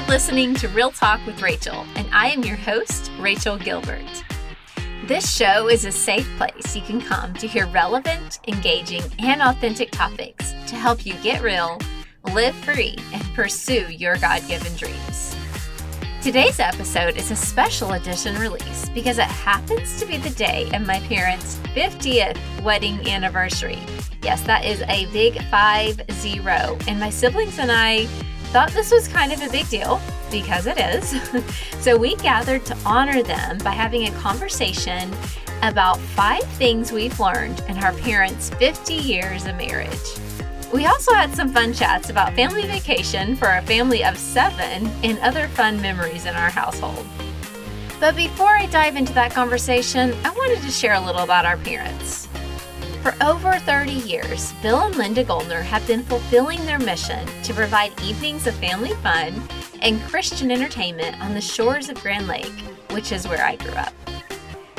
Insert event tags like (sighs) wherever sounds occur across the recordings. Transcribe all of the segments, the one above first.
You're listening to Real Talk with Rachel, and I am your host, Rachel Gilbert. This show is a safe place you can come to hear relevant, engaging, and authentic topics to help you get real, live free, and pursue your God given dreams. Today's episode is a special edition release because it happens to be the day of my parents' 50th wedding anniversary. Yes, that is a big 5 0. And my siblings and I thought this was kind of a big deal because it is. (laughs) so we gathered to honor them by having a conversation about five things we've learned in our parents' 50 years of marriage. We also had some fun chats about family vacation for a family of seven and other fun memories in our household. But before I dive into that conversation, I wanted to share a little about our parents. For over 30 years, Bill and Linda Goldner have been fulfilling their mission to provide evenings of family fun and Christian entertainment on the shores of Grand Lake, which is where I grew up.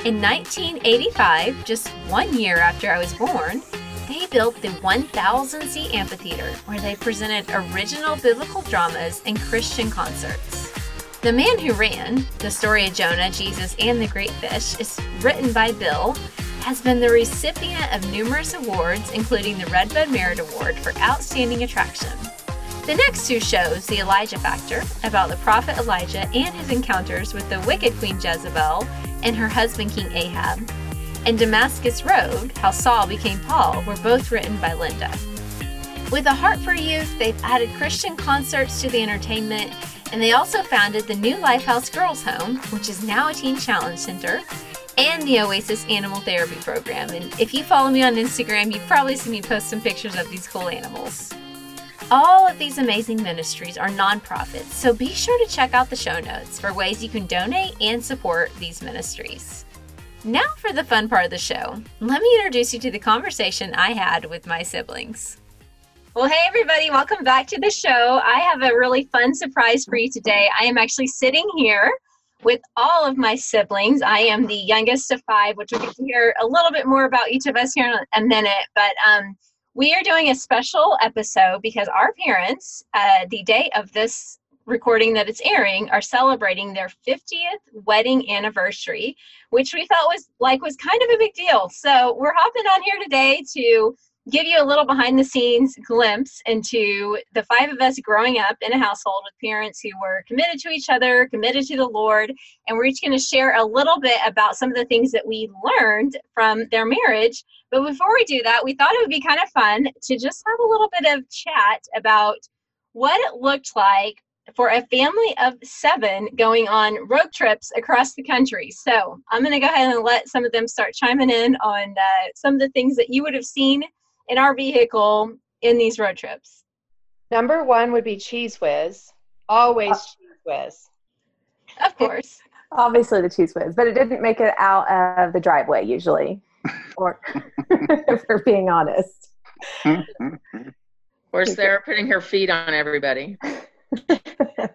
In 1985, just one year after I was born, they built the 1,000 seat amphitheater where they presented original biblical dramas and Christian concerts. The Man Who Ran, the story of Jonah, Jesus, and the Great Fish, is written by Bill has been the recipient of numerous awards, including the Redbud Merit Award for Outstanding Attraction. The next two shows, The Elijah Factor, about the prophet Elijah and his encounters with the wicked Queen Jezebel and her husband King Ahab, and Damascus Road, How Saul Became Paul, were both written by Linda. With a heart for youth, they've added Christian concerts to the entertainment, and they also founded the New Lifehouse Girls Home, which is now a teen challenge center, and the Oasis Animal Therapy Program. And if you follow me on Instagram, you've probably seen me post some pictures of these cool animals. All of these amazing ministries are nonprofits, so be sure to check out the show notes for ways you can donate and support these ministries. Now for the fun part of the show. Let me introduce you to the conversation I had with my siblings. Well, hey, everybody, welcome back to the show. I have a really fun surprise for you today. I am actually sitting here with all of my siblings. I am the youngest of five, which we'll get to hear a little bit more about each of us here in a minute. But um, we are doing a special episode because our parents, uh, the day of this recording that it's airing, are celebrating their 50th wedding anniversary, which we felt was like was kind of a big deal. So we're hopping on here today to give you a little behind the scenes glimpse into the five of us growing up in a household with parents who were committed to each other, committed to the Lord, and we're each going to share a little bit about some of the things that we learned from their marriage. But before we do that, we thought it would be kind of fun to just have a little bit of chat about what it looked like for a family of seven going on road trips across the country. So I'm going to go ahead and let some of them start chiming in on uh, some of the things that you would have seen in our vehicle in these road trips? Number one would be Cheez Whiz. Always uh, Cheez Whiz. Of course. (laughs) Obviously the Cheez Whiz, but it didn't make it out of the driveway usually. (laughs) or (laughs) if we're being honest. Of course, they're putting her feet on everybody. I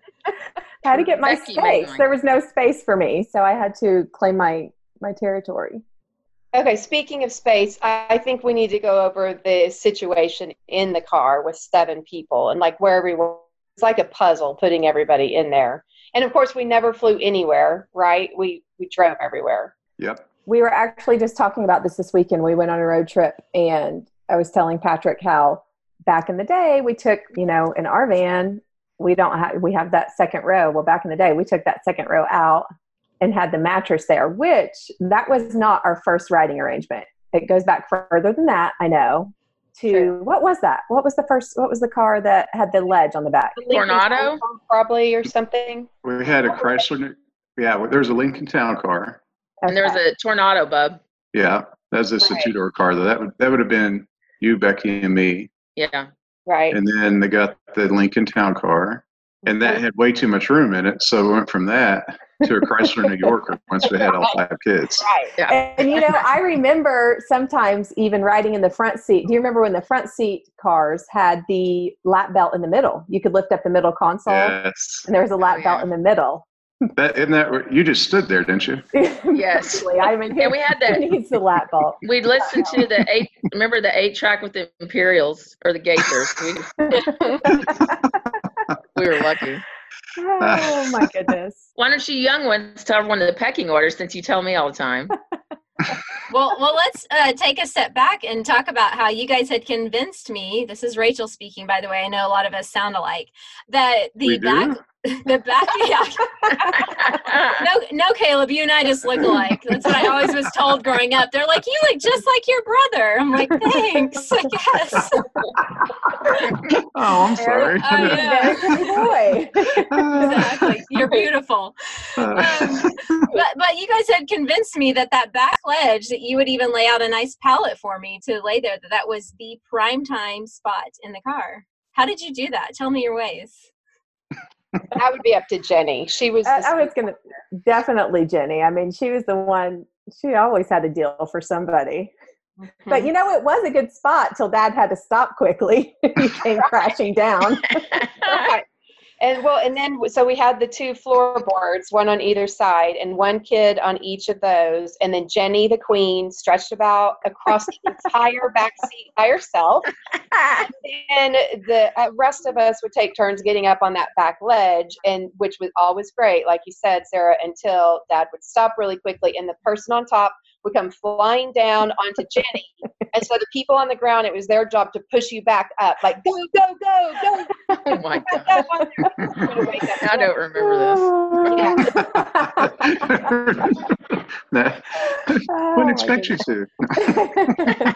had to get my Becky space. There was no space for me, so I had to claim my my territory. Okay, speaking of space, I think we need to go over the situation in the car with seven people and like where everyone it's like a puzzle putting everybody in there. And of course we never flew anywhere, right? We we drove everywhere. Yep. We were actually just talking about this this weekend. We went on a road trip and I was telling Patrick how back in the day we took, you know, in our van, we don't have we have that second row. Well, back in the day we took that second row out and had the mattress there, which that was not our first writing arrangement. It goes back further than that, I know. To True. what was that? What was the first? What was the car that had the ledge on the back? Tornado, probably or something. We had a Chrysler. Yeah, there was a Lincoln Town car. Okay. And there was a Tornado, bub. Yeah, that's just right. a two door car. Though that would that would have been you, Becky, and me. Yeah. Right. And then they got the Lincoln Town car, and that had way too much room in it. So we went from that to a Chrysler New Yorker once we had all five kids. Right. Yeah. And you know, I remember sometimes even riding in the front seat. Do you remember when the front seat cars had the lap belt in the middle? You could lift up the middle console. Yes. And there was a lap oh, yeah. belt in the middle. That isn't that you just stood there, didn't you? (laughs) yes. I mean, yeah, we had that. Needs the lap belt. (laughs) We listened to the eight. Remember the eight track with the Imperials or the Gaithers? We, (laughs) we were lucky. Oh my (laughs) goodness. Why don't you young ones tell everyone the pecking order since you tell me all the time? (laughs) well, well, let's uh, take a step back and talk about how you guys had convinced me. This is Rachel speaking, by the way. I know a lot of us sound alike. That the We do? back, the back, yeah. no, no, Caleb, you and I just look alike. That's what I always was told growing up. They're like, you look just like your brother. I'm like, thanks, I guess. Oh, I'm sorry. Oh, yeah. Very boy. exactly. You're beautiful. Um, but but you guys had convinced me that that back ledge that you would even lay out a nice pallet for me to lay there that that was the prime time spot in the car how did you do that tell me your ways That would be up to Jenny. She was. I, I was gonna definitely Jenny. I mean, she was the one. She always had a deal for somebody. But mm-hmm. you know, it was a good spot till Dad had to stop quickly. (laughs) he came (laughs) crashing down. (laughs) Right. And well, and then so we had the two floorboards, one on either side, and one kid on each of those. And then Jenny, the queen, stretched about across the (laughs) entire back seat by herself. (laughs) And the uh, rest of us would take turns getting up on that back ledge, and which was always great, like you said, Sarah, until Dad would stop really quickly, and the person on top would come flying down onto Jenny. and so the people on the ground, it was their job to push you back up, like go, go, go, go. (laughs) oh my god. go on there. Gonna wake up. I don't remember (laughs) no, Oh, wouldn't my expect you to. (laughs)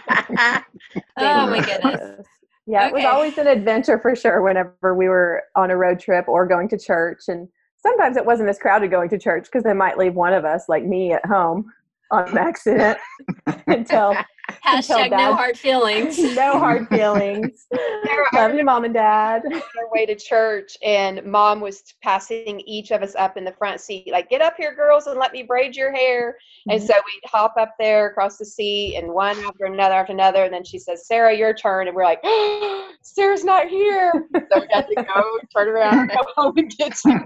oh my goodness Yeah, it was always an adventure for sure whenever we were on a road trip or going to church. And sometimes it wasn't as crowded going to church because they might leave one of us, like me, at home on accident (laughs) until (laughs) hashtag (laughs) no hard feelings no hard feelings. Love you, mom and dad. on our way to church and mom was passing each of us up in the front seat like get up here girls and let me braid your hair and mm-hmm. so we'd hop up there across the seat and one after another after another and then she says sarah your turn and we're like (gasps) sarah's not here so we got to go turn around and go home and get you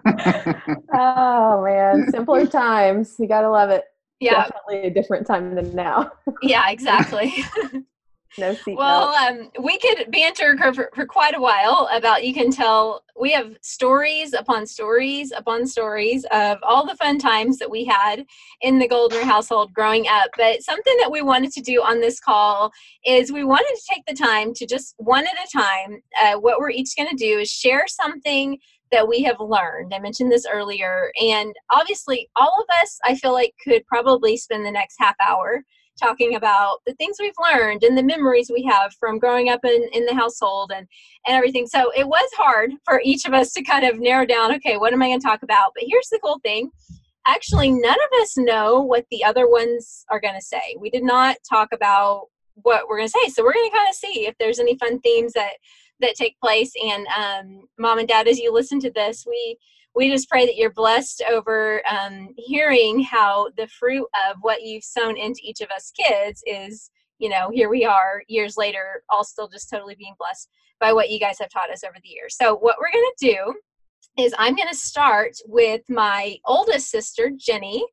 Oh man, simpler times. You gotta love it. Yeah Definitely a different time than now. (laughs) yeah exactly (laughs) No seatbelt. Well, um, we could banter for, for quite a while about. You can tell we have stories upon stories upon stories of all the fun times that we had in the Goldner household growing up. But something that we wanted to do on this call is we wanted to take the time to just one at a time. Uh, what we're each going to do is share something that we have learned. I mentioned this earlier, and obviously, all of us, I feel like, could probably spend the next half hour talking about the things we've learned and the memories we have from growing up in, in the household and, and everything. So it was hard for each of us to kind of narrow down, okay, what am I going to talk about? But here's the cool thing. Actually, none of us know what the other ones are going to say. We did not talk about what we're going to say. So we're going to kind of see if there's any fun themes that that take place. And um, mom and dad, as you listen to this, we we just pray that you're blessed over um, hearing how the fruit of what you've sown into each of us kids is, you know, here we are years later, all still just totally being blessed by what you guys have taught us over the years. So, what we're going to do is I'm going to start with my oldest sister, Jenny,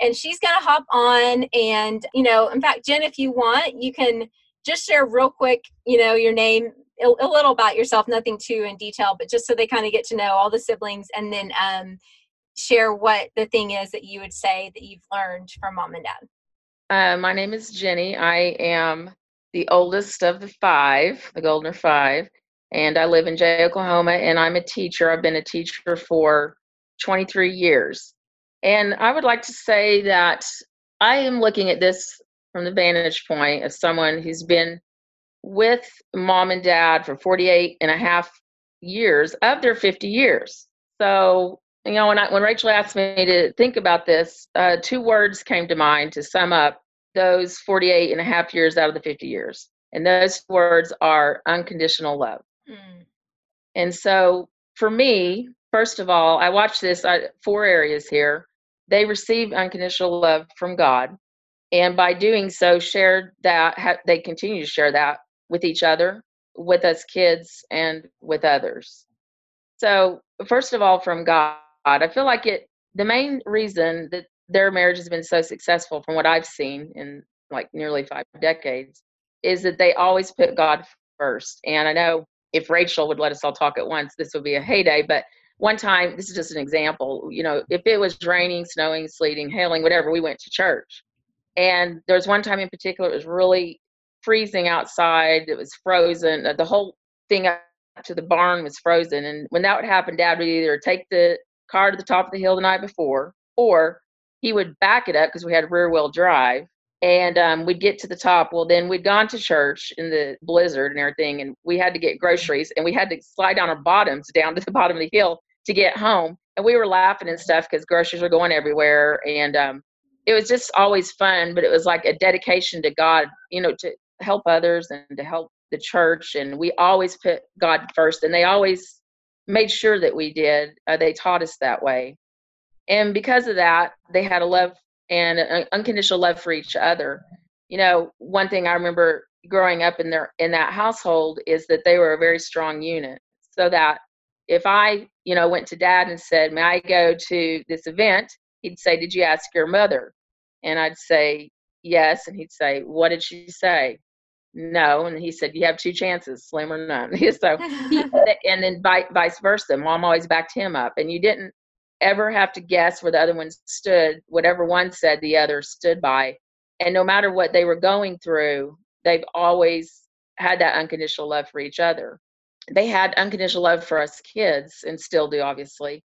and she's going to hop on. And, you know, in fact, Jen, if you want, you can just share real quick, you know, your name, a, a little about yourself, nothing too in detail, but just so they kind of get to know all the siblings and then um, share what the thing is that you would say that you've learned from mom and dad. Uh, my name is Jenny. I am the oldest of the five, the Goldner Five, and I live in Jay, Oklahoma, and I'm a teacher. I've been a teacher for 23 years. And I would like to say that I am looking at this from the vantage point of someone who's been with mom and dad for 48 and a half years of their 50 years. So, you know, when I, when Rachel asked me to think about this, uh, two words came to mind to sum up those 48 and a half years out of the 50 years. And those words are unconditional love. Mm. And so for me, first of all, I watch this I, four areas here. They receive unconditional love from God. And by doing so, shared that, ha- they continue to share that with each other, with us kids, and with others. So, first of all, from God, I feel like it, the main reason that their marriage has been so successful, from what I've seen in like nearly five decades, is that they always put God first. And I know if Rachel would let us all talk at once, this would be a heyday. But one time, this is just an example, you know, if it was raining, snowing, sleeting, hailing, whatever, we went to church. And there was one time in particular, it was really freezing outside. It was frozen. The whole thing up to the barn was frozen. And when that would happen, dad would either take the car to the top of the hill the night before, or he would back it up because we had rear wheel drive and um, we'd get to the top. Well, then we'd gone to church in the blizzard and everything, and we had to get groceries, and we had to slide down our bottoms down to the (laughs) bottom of the hill to get home. And we were laughing and stuff because groceries were going everywhere, and um, it was just always fun. But it was like a dedication to God, you know, to help others and to help the church. And we always put God first, and they always made sure that we did. Uh, they taught us that way, and because of that, they had a love and an unconditional love for each other. You know, one thing I remember growing up in their in that household is that they were a very strong unit. So that if I, you know, went to dad and said, "May I go to this event?" He'd say, "Did you ask your mother?" And I'd say, "Yes." And he'd say, "What did she say?" No. And he said, "You have two chances, slim or none." (laughs) so, he, and then vice versa. Mom always backed him up, and you didn't ever have to guess where the other one stood. Whatever one said, the other stood by. And no matter what they were going through, they've always had that unconditional love for each other. They had unconditional love for us kids and still do, obviously.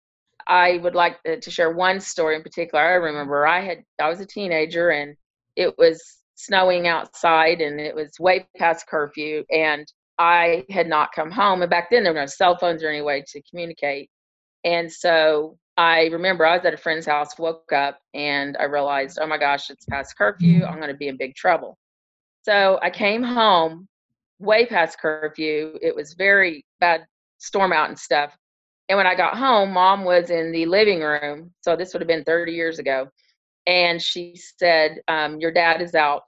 I would like to share one story in particular. I mm-hmm. remember I had I was a teenager and it was snowing outside and it was way past curfew and I had not come home. And back then there were no cell phones or any way to communicate. And so I remember I was at a friend's house, woke up, and I realized, oh my gosh, it's past curfew. I'm mm-hmm. going to be in big trouble. So I came home way past curfew. It was very bad storm out and stuff. And when I got home, mom was in the living room. So this would have been 30 years ago. And she said, um, Your dad is out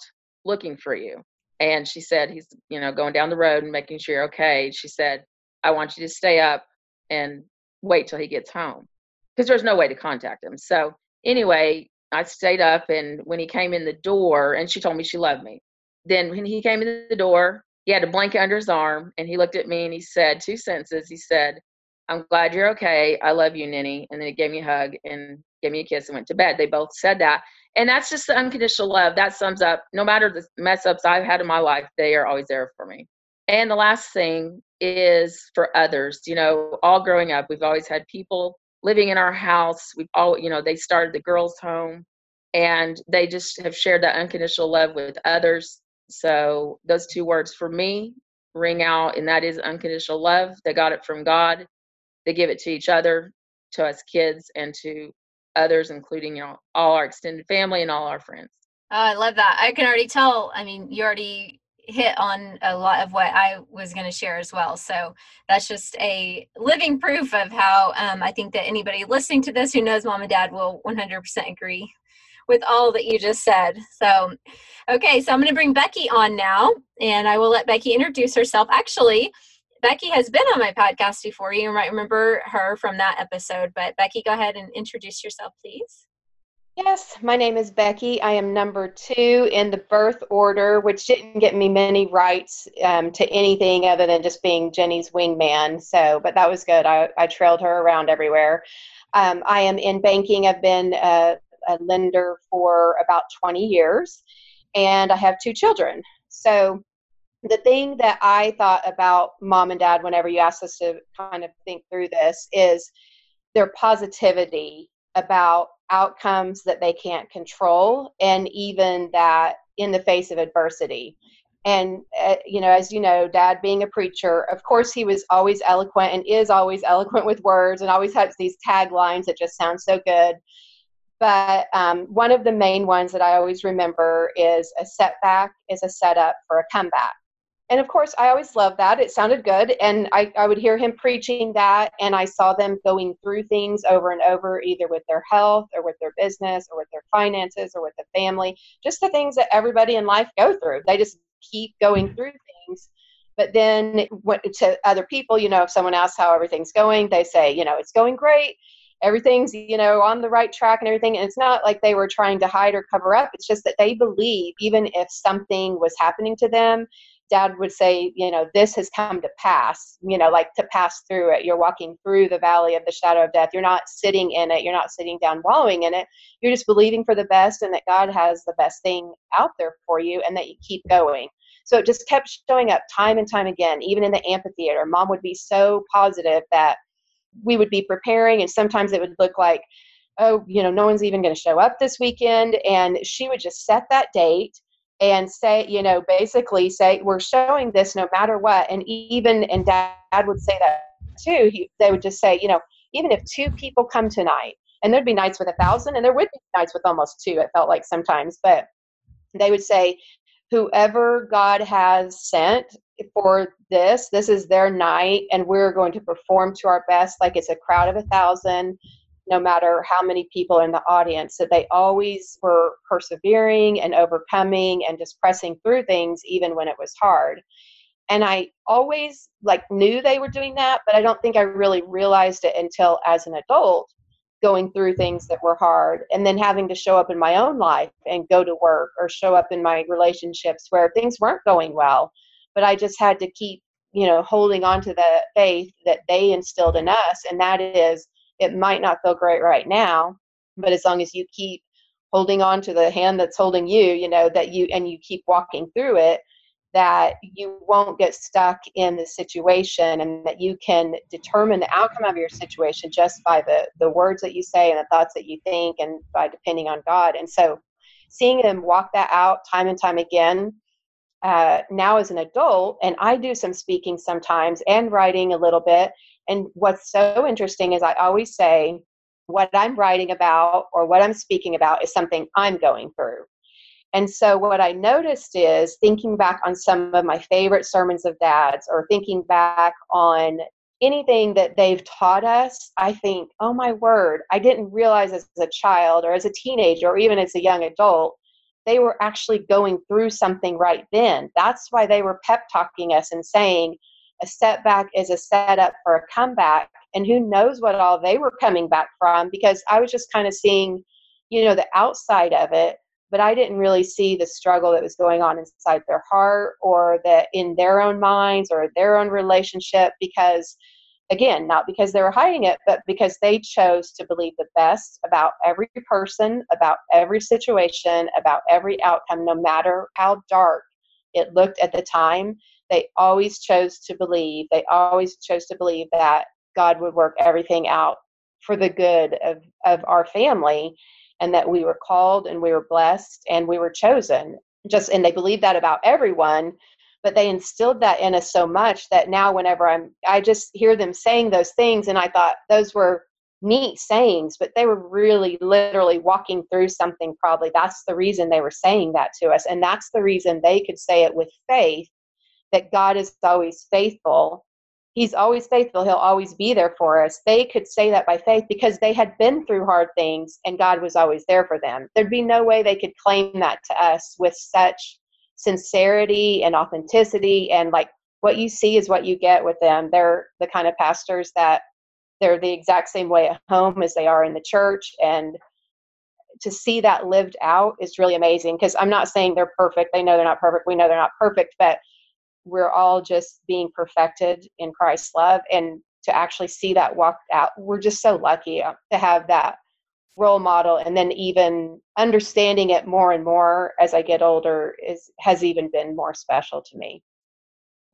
looking for you. And she said, He's, you know, going down the road and making sure you're okay. She said, I want you to stay up and wait till he gets home because there's no way to contact him. So anyway, I stayed up, and when he came in the door, and she told me she loved me. Then when he came in the door, he had a blanket under his arm, and he looked at me and he said two sentences. He said, "I'm glad you're okay. I love you, Ninny." And then he gave me a hug and gave me a kiss and went to bed. They both said that, and that's just the unconditional love. That sums up. No matter the mess ups I've had in my life, they are always there for me. And the last thing is for others. You know, all growing up, we've always had people living in our house. We've all, you know, they started the girls' home and they just have shared that unconditional love with others. So those two words for me ring out, and that is unconditional love. They got it from God. They give it to each other, to us kids, and to others, including you know all our extended family and all our friends. Oh, I love that. I can already tell. I mean, you already hit on a lot of what I was going to share as well. So that's just a living proof of how um, I think that anybody listening to this who knows mom and dad will 100% agree with all that you just said. So, okay, so I'm going to bring Becky on now, and I will let Becky introduce herself. Actually, Becky has been on my podcast before. You might remember her from that episode, but Becky, go ahead and introduce yourself, please. Yes, my name is Becky. I am number two in the birth order, which didn't get me many rights um, to anything other than just being Jenny's wingman. So, but that was good. I, I trailed her around everywhere. Um, I am in banking. I've been a, a lender for about 20 years, and I have two children. So, the thing that I thought about mom and dad whenever you asked us to kind of think through this is their positivity about outcomes that they can't control and even that in the face of adversity. And uh, you know as you know dad being a preacher of course he was always eloquent and is always eloquent with words and always has these taglines that just sound so good. But um, one of the main ones that i always remember is a setback is a setup for a comeback and of course i always loved that. It sounded good and I, I would hear him preaching that and i saw them going through things over and over either with their health or with their business or with their finances or with the family just the things that everybody in life go through. They just keep going mm-hmm. through things. But then to other people you know if someone asks how everything's going they say you know it's going great. Everything's you know on the right track and everything. And it's not like they were trying to hide or cover up. It's just that they believe even if something was happening to them dad would say, you know, this has come to pass, you know, like to pass through it. You're walking through the valley of the shadow of death. You're not sitting in it. You're not sitting down wallowing in it. You're just believing for the best and that God has the best thing out there for you and that you keep going. So it just kept showing up time and time again, even in the amphitheater. Mom would be so positive that we would be preparing, and sometimes it would look like, oh, you know, no one's even going to show up this weekend. And she would just set that date and say, you know, basically say, we're showing this no matter what. And even, and dad would say that too. He, they would just say, you know, even if two people come tonight, and there'd be nights with a thousand, and there would be nights with almost two, it felt like sometimes, but they would say, whoever God has sent for this, this is their night, and we're going to perform to our best like it's a crowd of a thousand no matter how many people in the audience that they always were persevering and overcoming and just pressing through things even when it was hard. And i always like knew they were doing that but i don't think i really realized it until as an adult going through things that were hard and then having to show up in my own life and go to work or show up in my relationships where things weren't going well. But i just had to keep you know holding on to the faith that they instilled in us and that is it might not feel great right now but as long as you keep holding on to the hand that's holding you you know that you and you keep walking through it that you won't get stuck in the situation and that you can determine the outcome of your situation just by the the words that you say and the thoughts that you think and by depending on god. And so seeing them walk that out time and time again uh, now as an adult and i do some speaking sometimes and writing a little bit and what's so interesting is I always say, what I'm writing about or what I'm speaking about is something I'm going through. And so, what I noticed is thinking back on some of my favorite sermons of dads or thinking back on anything that they've taught us, I think, oh my word, I didn't realize as a child or as a teenager or even as a young adult, they were actually going through something right then. That's why they were pep talking us and saying, a setback is a setup for a comeback and who knows what all they were coming back from because i was just kind of seeing you know the outside of it but i didn't really see the struggle that was going on inside their heart or that in their own minds or their own relationship because again not because they were hiding it but because they chose to believe the best about every person about every situation about every outcome no matter how dark it looked at the time they always chose to believe, they always chose to believe that God would work everything out for the good of, of our family and that we were called and we were blessed and we were chosen. Just and they believed that about everyone, but they instilled that in us so much that now whenever I'm I just hear them saying those things and I thought those were neat sayings, but they were really literally walking through something probably. That's the reason they were saying that to us. And that's the reason they could say it with faith that God is always faithful. He's always faithful. He'll always be there for us. They could say that by faith because they had been through hard things and God was always there for them. There'd be no way they could claim that to us with such sincerity and authenticity and like what you see is what you get with them. They're the kind of pastors that they're the exact same way at home as they are in the church and to see that lived out is really amazing because I'm not saying they're perfect. They know they're not perfect. We know they're not perfect, but we're all just being perfected in Christ's love and to actually see that walked out we're just so lucky uh, to have that role model and then even understanding it more and more as I get older is has even been more special to me.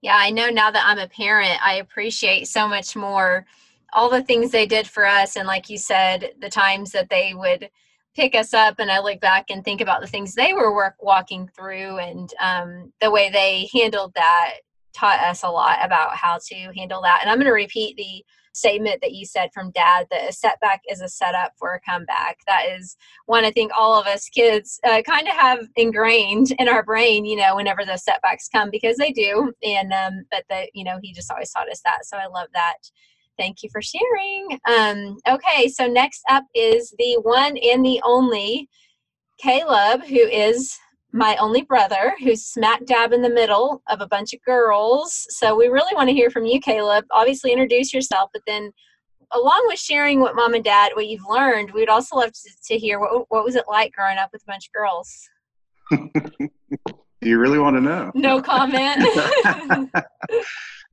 Yeah, I know now that I'm a parent, I appreciate so much more all the things they did for us and like you said, the times that they would pick us up and I look back and think about the things they were work walking through and um, the way they handled that taught us a lot about how to handle that. And I'm going to repeat the statement that you said from dad that a setback is a setup for a comeback. That is one I think all of us kids uh, kind of have ingrained in our brain, you know, whenever those setbacks come because they do. And, um, but that, you know, he just always taught us that. So I love that. Thank you for sharing. Um, okay, so next up is the one and the only Caleb, who is my only brother, who's smack dab in the middle of a bunch of girls. So we really want to hear from you, Caleb. Obviously, introduce yourself, but then along with sharing what mom and dad, what you've learned, we'd also love to, to hear what, what was it like growing up with a bunch of girls? (laughs) Do you really want to know? No comment. (laughs)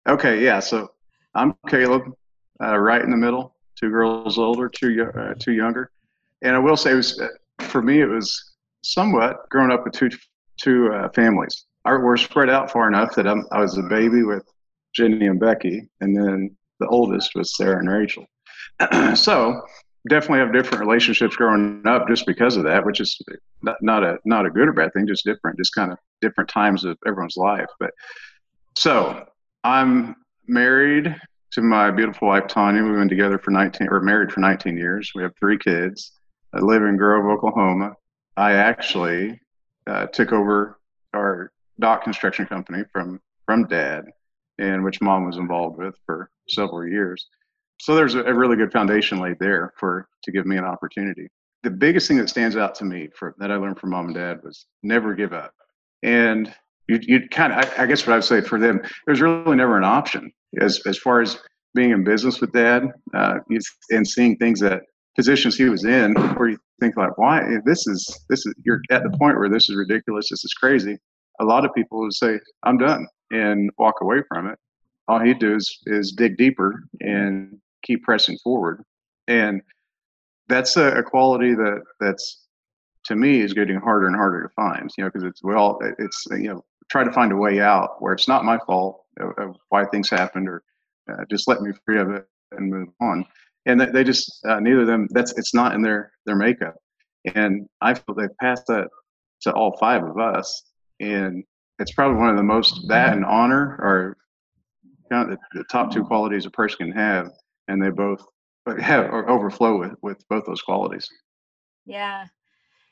okay, yeah. So I'm Caleb, uh, right in the middle. Two girls older, two uh, two younger, and I will say, was uh, for me, it was somewhat growing up with two two uh, families. Our, we're spread out far enough that I'm, I was a baby with Jenny and Becky, and then the oldest was Sarah and Rachel. (clears throat) so definitely have different relationships growing up just because of that, which is not, not a not a good or bad thing, just different, just kind of different times of everyone's life. But so I'm married to my beautiful wife Tanya. We've been together for 19 or married for 19 years. We have three kids. I live in Grove, Oklahoma. I actually uh, took over our dock construction company from from dad, and which mom was involved with for several years. So there's a, a really good foundation laid there for to give me an opportunity. The biggest thing that stands out to me for that I learned from mom and dad was never give up. And you you kind of I, I guess what I'd say for them, there's really never an option as as far as being in business with dad uh, and seeing things that positions he was in where you think like why this is this is you're at the point where this is ridiculous this is crazy. A lot of people would say i'm done and walk away from it. All he'd do is is dig deeper and keep pressing forward. And that's a, a quality that that's to me is getting harder and harder to find you know because it's well it's you know try to find a way out where it's not my fault of, of why things happened or uh, just let me free of it and move on. And they just uh, neither of them that's it's not in their their makeup. And i feel they've passed that to all five of us. And it's probably one of the most that and honor are kind of the, the top two qualities a person can have. And they both have or overflow with with both those qualities. Yeah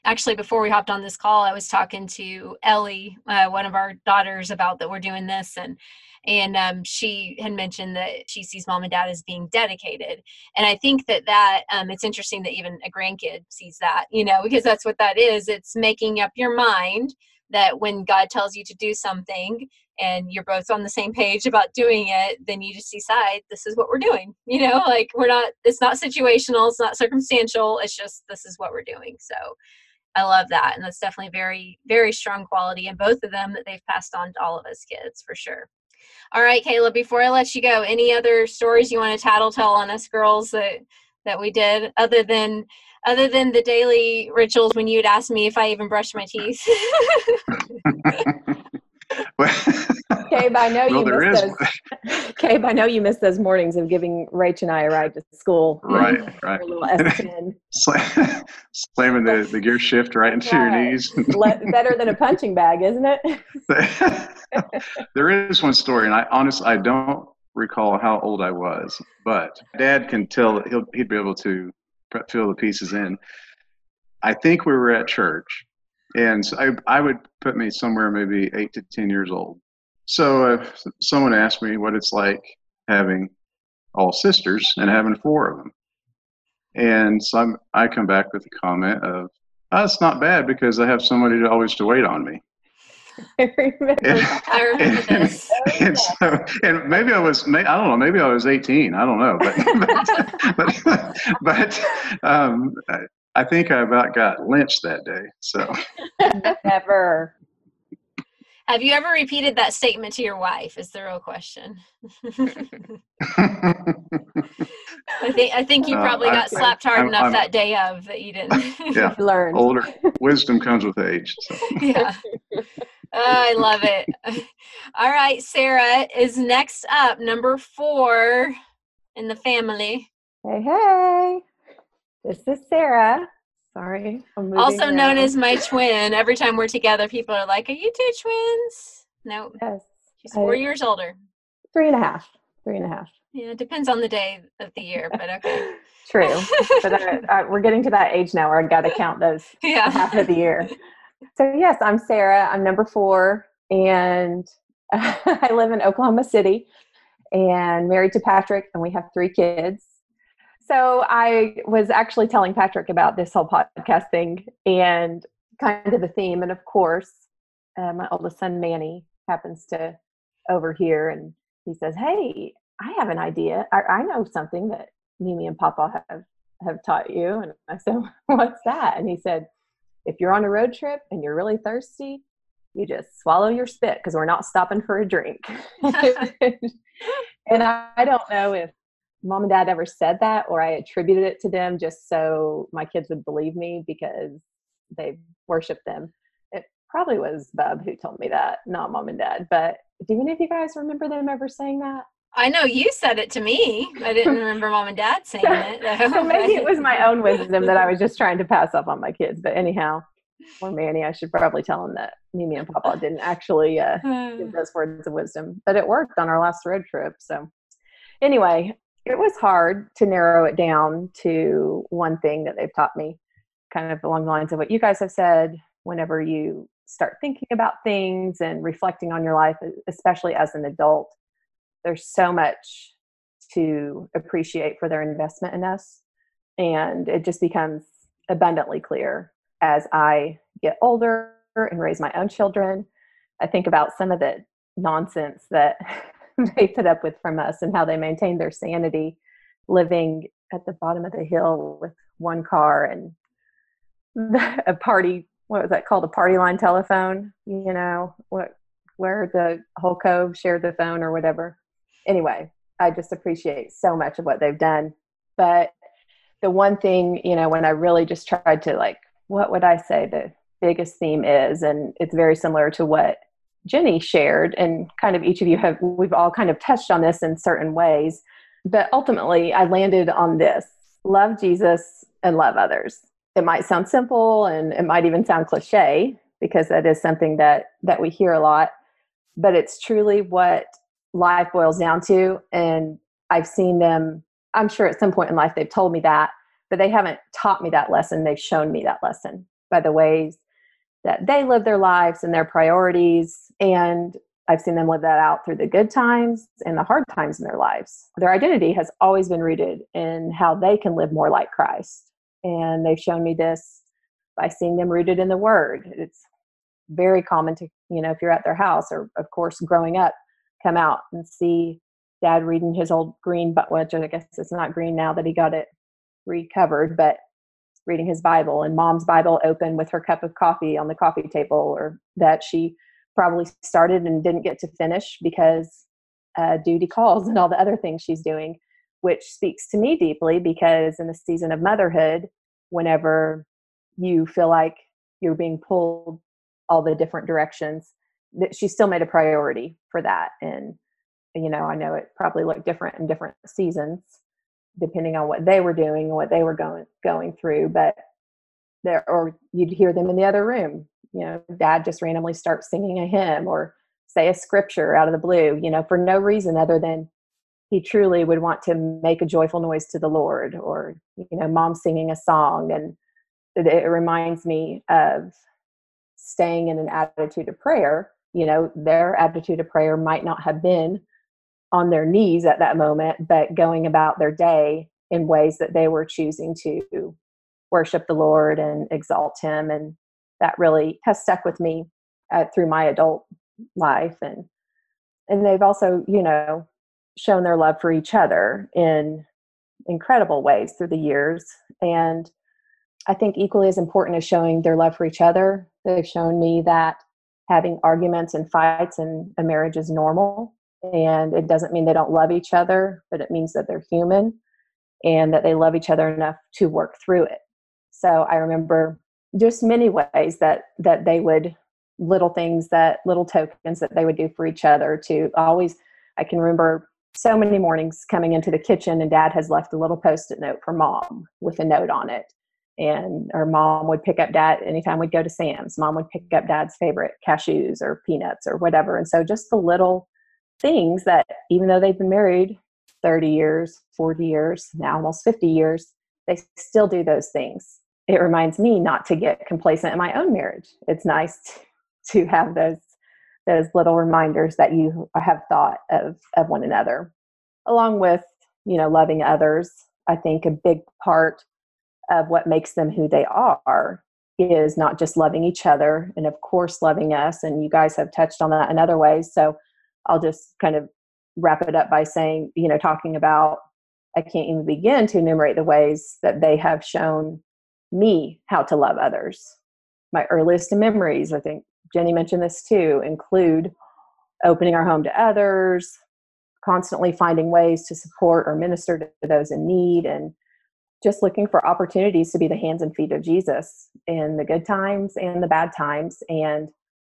actually before we hopped on this call i was talking to ellie uh, one of our daughters about that we're doing this and and um, she had mentioned that she sees mom and dad as being dedicated and i think that that um, it's interesting that even a grandkid sees that you know because that's what that is. It's making up your mind that when god tells you to do something and you're both on the same page about doing it then you just decide this is what we're doing you know? Like we're not it's not situational it's not circumstantial it's just this is what we're doing so I love that. And that's definitely very, very strong quality in both of them that they've passed on to all of us kids for sure. All right, Caleb, before I let you go, any other stories you want to tattle tell on us girls that that we did other than other than the daily rituals when you'd ask me if I even brushed my teeth? (laughs) (laughs) Cabe, I know well, you missed those. (laughs) Cabe, I know you missed those mornings of giving Rach and I a ride to school. Right, (laughs) right. A little (laughs) S10. Slamming the, the gear shift right into your knees. better than a punching bag, isn't it? there is one story, and I honestly I don't recall how old I was, but Dad can tell. He'll he'd be able to fill the pieces in. I think we were at church, and so I, I would put me somewhere maybe eight to ten years old. So if someone asked me what it's like having all sisters and having four of them, and some I'm, come back with the comment of, oh, "That's not bad because I have somebody to always to wait on me." (laughs) I remember, and, I remember and, this. (laughs) And, so, and maybe I was, I don't know, maybe I was 18. I don't know, but (laughs) but but, but um, I think I about got lynched that day. So never. Have you ever repeated that statement to your wife? Is the real question. I think I think you uh, probably uh, got I, slapped hard I'm, enough I'm, that day of that you didn't yeah, (laughs) learn. Older wisdom comes with age. So. (laughs) Yeah. I love it. All right, Sarah is next up, number four in the family. Hey, hey. This is Sarah. Sorry. also around. known as my twin. Every time we're together, people are like, Are you two twins? No. Yes. She's four I, years older. Three and a half. Three and a half. Yeah, it depends on the day of the year, but okay. (laughs) True. but uh, (laughs) uh, we're getting to that age now where I've got to count those (laughs) yeah. half of the year. So, yes, I'm Sarah. I'm number four, and I live in Oklahoma City and married to Patrick, and we have three kids. So I was actually telling Patrick about this whole podcast thing and kind of the theme. And of course, uh, my oldest son, Manny, happens to overhear and he says, Hey, I have an idea. I, I know something that Mimi and Papa have, have taught you. And I said, (laughs) What's that? And he said, If you're on a road trip and you're really thirsty, you just swallow your spit because we're not stopping for a drink. (laughs) and I don't know if mom and dad ever said that or I attributed it to them just so my kids would believe me because they worship them. It probably was Bub who told me that, not mom and dad. But do you any of you guys remember them ever saying that? I know you said it to me. I didn't (laughs) remember mom and dad saying it. so maybe it was my own wisdom that I was just trying to pass off on my kids. But anyhow, or Manny, I should probably tell him that Mimi and Papa didn't actually uh, give (sighs) those words of wisdom. But it worked on our last road trip. So anyway, it was hard to narrow it down to one thing that they've taught me, kind of along the lines of what you guys have said. Whenever you start thinking about things and reflecting on your life, especially as an adult, there's so much to appreciate for their investment in us. And it just becomes abundantly clear as I get older and raise my own children. I think about some of the nonsense that (laughs) (laughs) they put up with from us and how they maintain their sanity living at the bottom of the hill with one car and (laughs) a party what was that called? A party line telephone you know what where the whole cove shared the phone or whatever. Anyway i just appreciate so much of what they've done. But the one thing you know when i really just tried to like what would i say the biggest theme is and it's very similar to what Jenny shared, and kind of each of you have, we've all kind of touched on this in certain ways. But ultimately, I landed on this love Jesus and love others. It might sound simple and it might even sound cliche because that is something that that we hear a lot but it's truly what life boils down to and i've seen them i'm sure at some point in life they've told me that but they haven't taught me that lesson they've shown me that lesson by the ways that they live their lives and their priorities. And I've seen them live that out through the good times and the hard times in their lives. Their identity has always been rooted in how they can live more like Christ. And they've shown me this by seeing them rooted in the Word. It's very common to, you know, if you're at their house or, of course, growing up, come out and see dad reading his old green, but which I guess it's not green now that he got it recovered, but reading his Bible and mom's Bible open with her cup of coffee on the coffee table, or that she probably started and didn't get to finish because uh, duty calls and all the other things she's doing, which speaks to me deeply because in the season of motherhood, whenever you feel like you're being pulled all the different directions, that she still made a priority for that. And, you know, I know it probably looked different in different seasons depending on what they were doing and what they were going going through but there or you'd hear them in the other room you know dad just randomly start singing a hymn or say a scripture out of the blue you know for no reason other than he truly would want to make a joyful noise to the lord or you know mom singing a song. And it reminds me of staying in an attitude of prayer. You know their attitude of prayer might not have been on their knees at that moment, but going about their day in ways that they were choosing to worship the Lord and exalt Him. And that really has stuck with me uh, through my adult life. And and they've also, you know, shown their love for each other in incredible ways through the years. And I think equally as important as showing their love for each other, they've shown me that having arguments and fights in a marriage is normal and it doesn't mean they don't love each other but it means that they're human and that they love each other enough to work through it. So i remember just many ways that that they would little things that little tokens that they would do for each other to always i can remember so many mornings coming into the kitchen and dad has left a little post-it note for mom with a note on it. And our mom would pick up dad anytime we'd go to sam's mom would pick up dad's favorite cashews or peanuts or whatever. And so just the little things that even though they've been married 30 years, 40 years, now almost 50 years, they still do those things. It reminds me not to get complacent in my own marriage. It's nice (laughs) to have those those little reminders that you have thought of of one another along with you know loving others i think a big part of what makes them who they are is not just loving each other and of course loving us and you guys have touched on that in other ways so I'll just kind of wrap it up by saying, you know, talking about I can't even begin to enumerate the ways that they have shown me how to love others. My earliest memories, I think Jenny mentioned this too, include opening our home to others, constantly finding ways to support or minister to those in need, and just looking for opportunities to be the hands and feet of Jesus in the good times and the bad times. And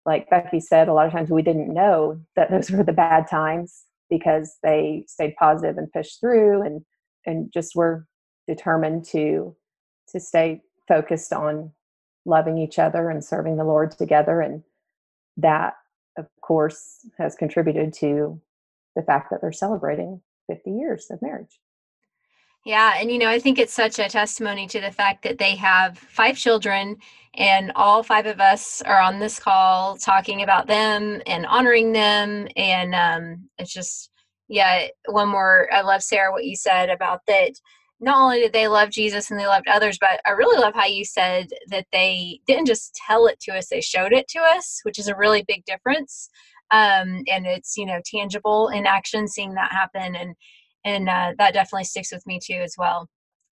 like Becky said, a lot of times we didn't know that those were the bad times because they stayed positive and pushed through and and just were determined to to stay focused on loving each other and serving the Lord together. And that, of course, has contributed to the fact that they're celebrating 50 years of marriage. Yeah, and you know, I think it's such a testimony to the fact that they have five children, and all five of us are on this call talking about them and honoring them. And um, it's just, yeah, one more. I love, Sarah, what you said about that not only did they love Jesus and they loved others, but I really love how you said that they didn't just tell it to us, they showed it to us, which is a really big difference. Um, and it's, you know, tangible in action, seeing that happen. And, and uh, that definitely sticks with me too as well.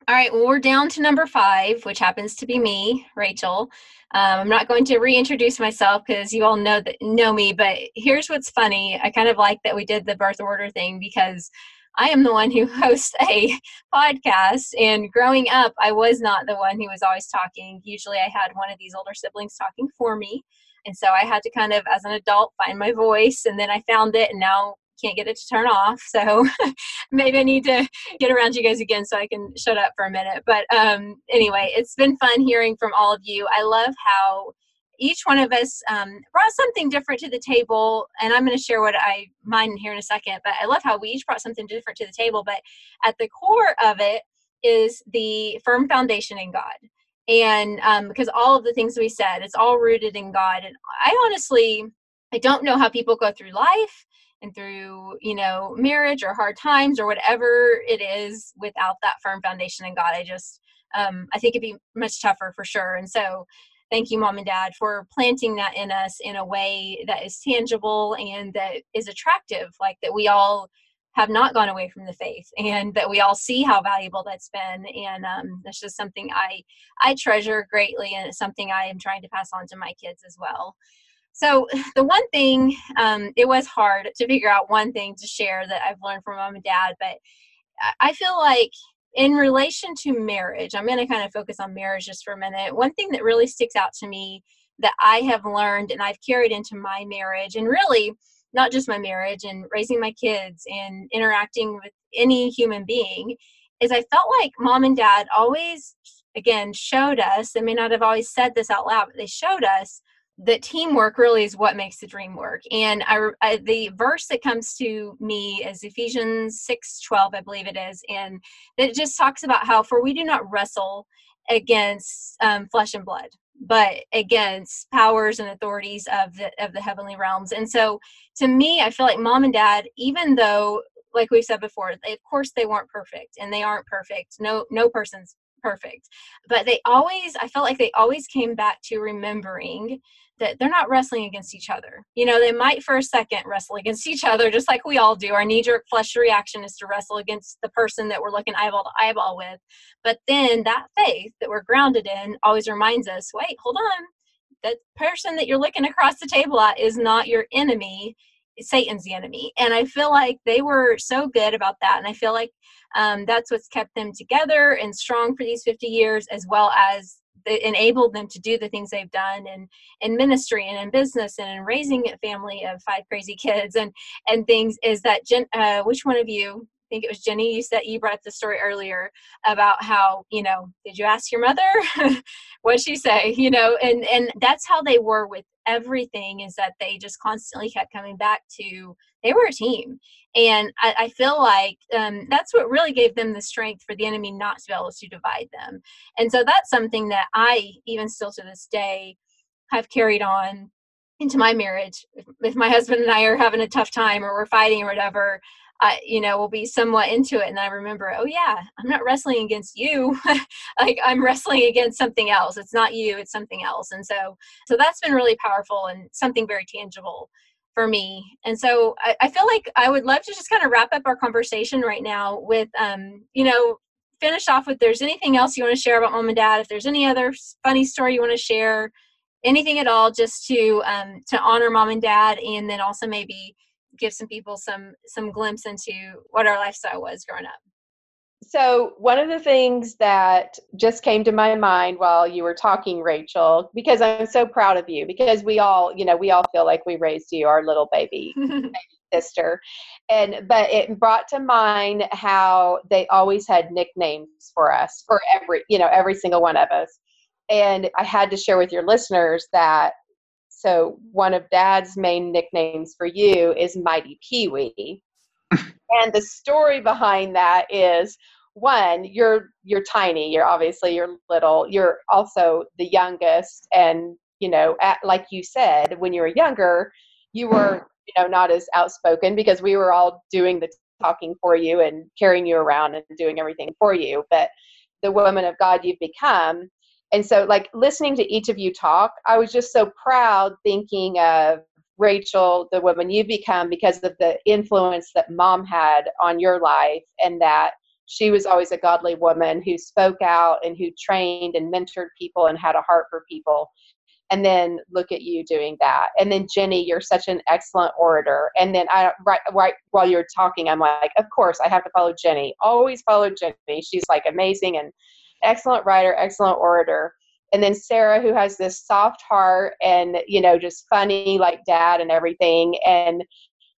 All right, well, we're down to number five, which happens to be me, Rachel. Um, I'm not going to reintroduce myself because you all know that know me. But here's what's funny: I kind of like that we did the birth order thing because I am the one who (laughs) hosts a podcast. And growing up, I was not the one who was always talking. Usually I had one of these older siblings talking for me. And so I had to kind of, as an adult, find my voice. And then I found it, and now can't get it to turn off. So (laughs) maybe I need to get around you guys again so I can shut up for a minute. But um, anyway, it's been fun hearing from all of you. I love how each one of us um, brought something different to the table and i'm going to share what i mine here in a second but i love how we each brought something different to the table but at the core of it is the firm foundation in god and um, because all of the things we said it's all rooted in god and i honestly i don't know how people go through life and through you know marriage or hard times or whatever it is without that firm foundation in god i just um, i think it'd be much tougher for sure. And so thank you mom and dad for planting that in us in a way that is tangible and that is attractive like that we all have not gone away from the faith and that we all see how valuable that's been. And um, that's just something i i treasure greatly and it's something i am trying to pass on to my kids as well so (sighs) the one thing um, it was hard to figure out one thing to share that i've learned from mom and dad but i feel like in relation to marriage, I'm going to kind of focus on marriage just for a minute. One thing that really sticks out to me that I have learned and I've carried into my marriage, and really not just my marriage and raising my kids and interacting with any human being, is I felt like mom and dad always, again, showed us, they may not have always said this out loud, but they showed us that teamwork really is what makes the dream work. And I, I, the verse that comes to me is Ephesians 6 12, I believe it is. And it just talks about how, for we do not wrestle against um, flesh and blood, but against powers and authorities of the, of the heavenly realms. And so to me, I feel like mom and dad, even though like we said before, they, of course they weren't perfect and they aren't perfect. No, no person's perfect but they always i felt like they always came back to remembering that they're not wrestling against each other. You know, they might for a second wrestle against each other, just like we all do. Our knee jerk flesh reaction is to wrestle against the person that we're looking eyeball to eyeball with. But then that faith that we're grounded in always reminds us wait, hold on. That person that you're looking across the table at is not your enemy. Satan's the enemy. And I feel like they were so good about that. And I feel like um, that's what's kept them together and strong for these 50 years, as well as enabled them to do the things they've done in in ministry and in business and in raising a family of five crazy kids and and things is that uh, which one of you think it was Jenny you said you brought up the story earlier about how you know did you ask your mother? (laughs) What she say? You know and and that's how they were with everything is that they just constantly kept coming back to they were a team. And i, I feel like um, that's what really gave them the strength for the enemy not to be able to divide them. And so that's something that i even still to this day have carried on into my marriage. If my husband and i are having a tough time or we're fighting or whatever I, you know, will be somewhat into it. And I remember, oh yeah, I'm not wrestling against you. (laughs) like I'm wrestling against something else. It's not you, it's something else. And so, so that's been really powerful and something very tangible for me. And so I, I feel like I would love to just kind of wrap up our conversation right now with, um, you know, finish off with there's anything else you want to share about mom and dad. If there's any other funny story you want to share, anything at all just to um, to honor mom and dad and then also maybe give some people some some glimpse into what our lifestyle was growing up. So one of the things that just came to my mind while you were talking rachel because i'm so proud of you because we all you know we all feel like we raised you our little baby, (laughs) baby sister and but it brought to mind how they always had nicknames for us for every you know every single one of us. And i had to share with your listeners that so one of dad's main nicknames for you is mighty pee-wee. (laughs) And the story behind that is one you're you're tiny you're obviously you're little you're also the youngest and you know at, like you said when you were younger you were mm-hmm. you know not as outspoken because we were all doing the talking for you and carrying you around and doing everything for you. But the woman of god you've become and so like listening to each of you talk i was just so proud thinking of Rachel, the woman you've become because of the influence that mom had on your life, and that she was always a godly woman who spoke out and who trained and mentored people and had a heart for people. And then look at you doing that. And then Jenny, you're such an excellent orator. And then I right right while you're talking, I'm like, of course I have to follow Jenny. Always follow Jenny. She's like amazing and excellent writer, excellent orator. And then Sarah, who has this soft heart and you know just funny like dad and everything, and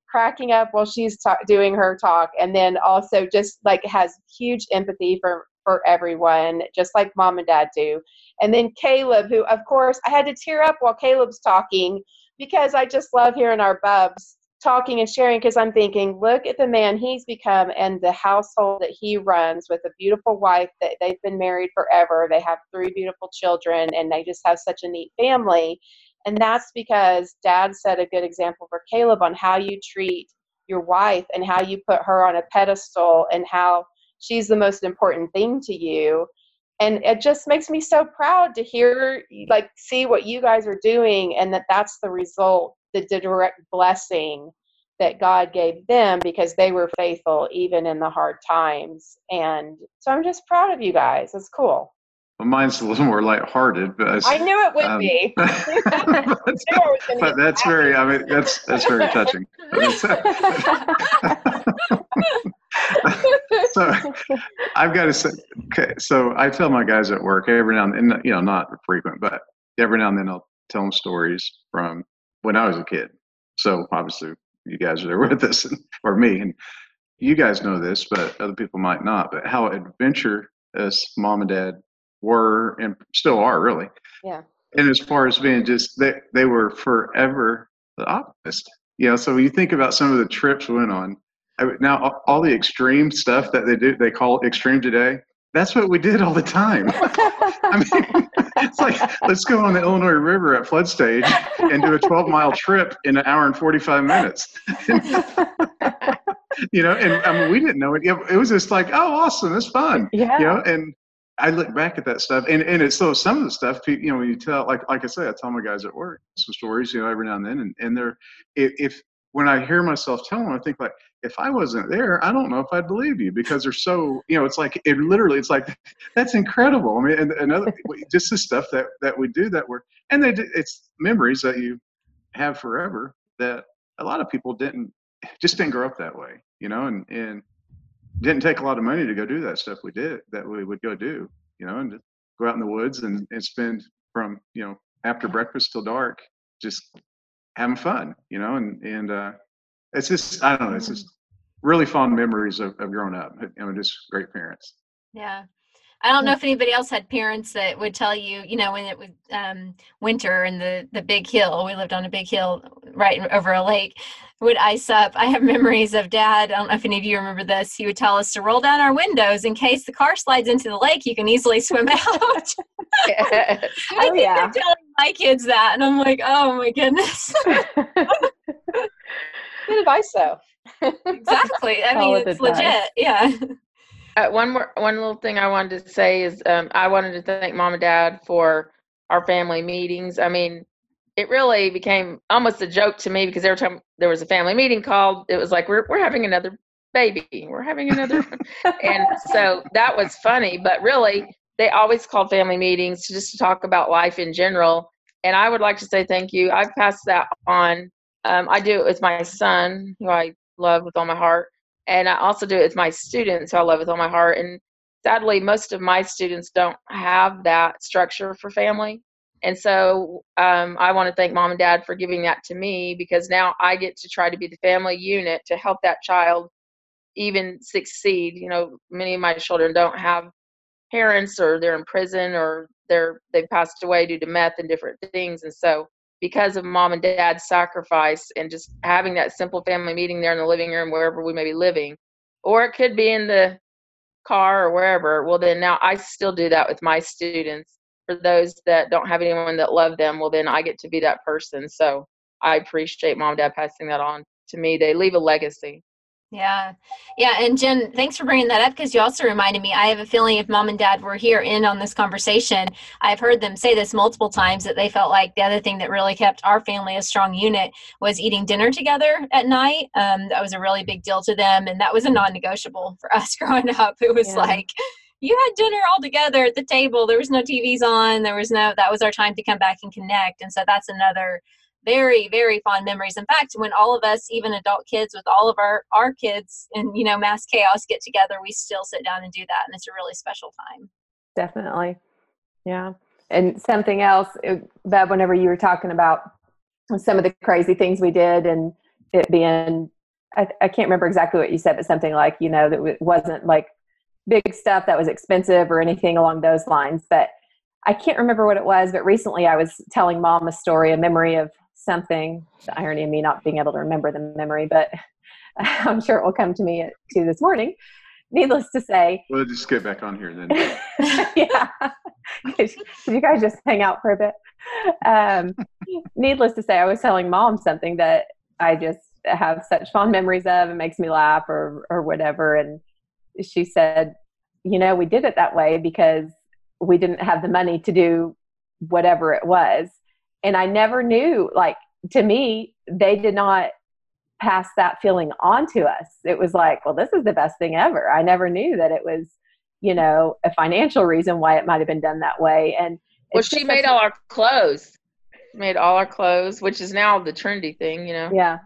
cracking up while she's ta- doing her talk, and then also just like has huge empathy for for everyone, just like mom and dad do. And then Caleb, who of course I had to tear up while Caleb's talking because I just love hearing our bubs talking and sharing because I'm thinking, look at the man he's become and the household that he runs with a beautiful wife that they've been married forever. They have three beautiful children and they just have such a neat family. And that's because dad set a good example for Caleb on how you treat your wife and how you put her on a pedestal and how she's the most important thing to you. And it just makes me so proud to hear, like, see what you guys are doing and that that's the result the, direct blessing that God gave them because they were faithful even in the hard times. And so I'm just proud of you guys. It's cool. Well, mine's a little more lighthearted, but I knew it would um, be. (laughs) (laughs) but, but that's very. I mean, that's that's very touching. (laughs) so I've got to say, okay. So I tell my guys at work every now and then, you know, not frequent, but every now and then I'll tell them stories from when I was a kid. So obviously, you guys are there (laughs) with us, or me, and you guys know this, but other people might not. But how adventurous mom and dad were, and still are, really. Yeah. And as far as being just they, they were forever the optimist. You know, so when you think about some of the trips we went on, I, now all the extreme stuff that they do, they call extreme today. That's what we did all the time. (laughs) I mean, it's like let's go on the Illinois River at flood stage and do a 12 mile trip in an hour and 45 minutes. (laughs) you know, and I mean, we didn't know it. It was just like, oh, awesome, it's fun. Yeah. You know, and I look back at that stuff, and, and it's so some of the stuff, you know, when you tell, like like I say, I tell my guys at work some stories, you know, every now and then, and, and they're if when I hear myself tell them, I think like, if I wasn't there, I don't know if I'd believe you because they're so, you know, it's like it literally, it's like (laughs) that's incredible. I mean, and another just the stuff that that we do that we're and they it's memories that you have forever that a lot of people didn't just didn't grow up that way, you know, and and didn't take a lot of money to go do that stuff we did that we would go do, you know, and go out in the woods and, and spend from you know after breakfast till dark just having fun, you know, and and uh, it's just I don't know, it's just really fond memories of, of growing up. I mean, just great parents. Yeah. I don't know if anybody else had parents that would tell you, you know, when it was um, winter and the the big hill, we lived on a big hill right over a lake, would ice up. I have (laughs) memories of dad. I don't know if any of you remember this. He would tell us to roll down our windows in case the car slides into the lake. You can easily (laughs) swim out. I oh, think yeah. I'm telling my kids that, and I'm like, oh my goodness. (laughs) Good advice, though. exactly. I mean, it's advice. legit. Yeah. Uh, one more, one little thing I wanted to say is um, I wanted to thank mom and dad for our family meetings. I mean, it really became almost a joke to me because every time there was a family meeting called, it was like we're we're having another baby, we're having another, (laughs) and so that was funny. But really, they always called family meetings just to talk about life in general. And I would like to say thank you. I've passed that on. Um, I do it with my son, who I love with all my heart. And I also do it with my students, who I love with all my heart. And sadly, most of my students don't have that structure for family. And so um, I want to thank mom and dad for giving that to me because now I get to try to be the family unit to help that child even succeed. You know, many of my children don't have parents or they're in prison or they're they've passed away due to meth and different things. And so because of mom and dad's sacrifice and just having that simple family meeting there in the living room wherever we may be living, or it could be in the car or wherever, well then now I still do that with my students for those that don't have anyone that love them, well, then I get to be that person. So I appreciate mom and dad passing that on to me. They leave a legacy. Yeah. Yeah. And Jen, thanks for bringing that up because you also reminded me. I have a feeling if mom and dad were here in on this conversation, I've heard them say this multiple times that they felt like the other thing that really kept our family a strong unit was eating dinner together at night. Um, that was a really big deal to them. And that was a non negotiable for (laughs) us growing up. It was yeah. like, you had dinner all together at the table. There was no TVs on. There was no, that was our time to come back and connect. And so that's another very, very fond memories. In fact, when all of us, even adult kids with all of our, our kids and, you know, mass chaos get together, we still sit down and do that. And it's a really special time. Definitely. Yeah. And something else, uh, Bev, whenever you were talking about some of the crazy things we did and it being, I, I can't remember exactly what you said, but something like, you know, that it wasn't like big stuff that was expensive or anything along those lines. But I can't remember what it was, but recently I was telling mom a story, a memory of something. The irony of me not being able to remember the memory, but (laughs) I'm sure it will come to me at two this morning. Needless to say, we'll just get back on here then. (laughs) yeah, Could you guys just hang out for a bit? Um, (laughs) needless to say, I was telling mom something that I just have such fond memories of. It makes me laugh or or whatever, and she said, you know, we did it that way because we didn't have the money to do whatever it was. And I never knew, like, to me, they did not pass that feeling on to us. It was like, well, this is the best thing ever. I never knew that it was, you know, a financial reason why it might have been done that way. And well, she made all our clothes, made all our clothes, which is now the trendy thing, you know? Yeah.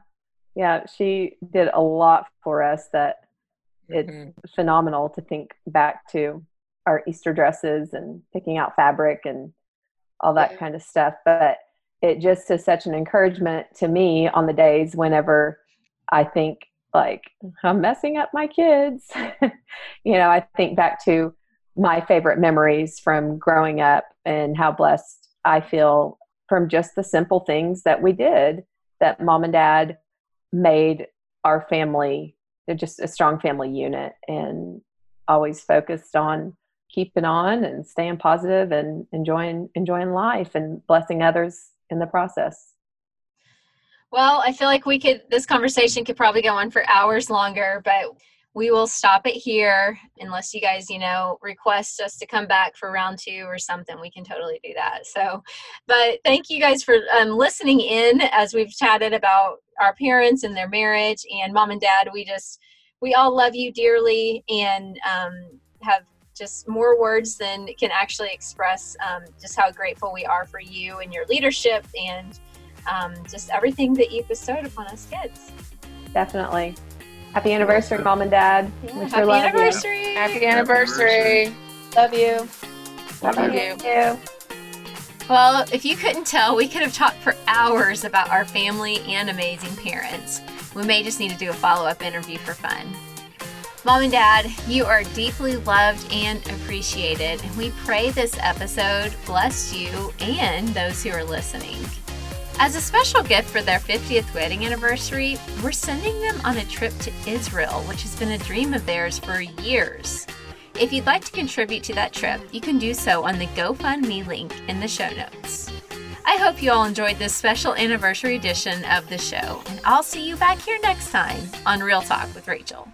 Yeah. She did a lot for us that it's mm-hmm. phenomenal to think back to our Easter dresses and picking out fabric and all that yeah. kind of stuff. But it just is such an encouragement to me on the days whenever I think like I'm messing up my kids. (laughs) you know, I think back to my favorite memories from growing up and how blessed I feel from just the simple things that we did that mom and dad made our family they're just a strong family unit and always focused on keeping on and staying positive and enjoying enjoying life and blessing others in the process. Well, I feel like we could this conversation could probably go on for hours longer, but we will stop it here unless you guys you know request us to come back for round two or something. We can totally do that. So but thank you guys for um, listening in as we've chatted about our parents and their marriage and mom and dad. We just we all love you dearly and um, have just more words than can actually express um, just how grateful we are for you and your leadership and um, just everything that you've bestowed upon us kids definitely Happy anniversary, mom and dad. Yeah, happy anniversary. You. Happy anniversary. Love you. Love, Love you. you. Well, if you couldn't tell, we could have talked for hours about our family and amazing parents. We may just need to do a follow up interview for fun. Mom and Dad, you are deeply loved and appreciated, and we pray this episode blessed you and those who are listening. As a special gift for their 50th wedding anniversary, we're sending them on a trip to Israel, which has been a dream of theirs for years. If you'd like to contribute to that trip, you can do so on the GoFundMe link in the show notes. I hope you all enjoyed this special anniversary edition of the show, and I'll see you back here next time on Real Talk with Rachel.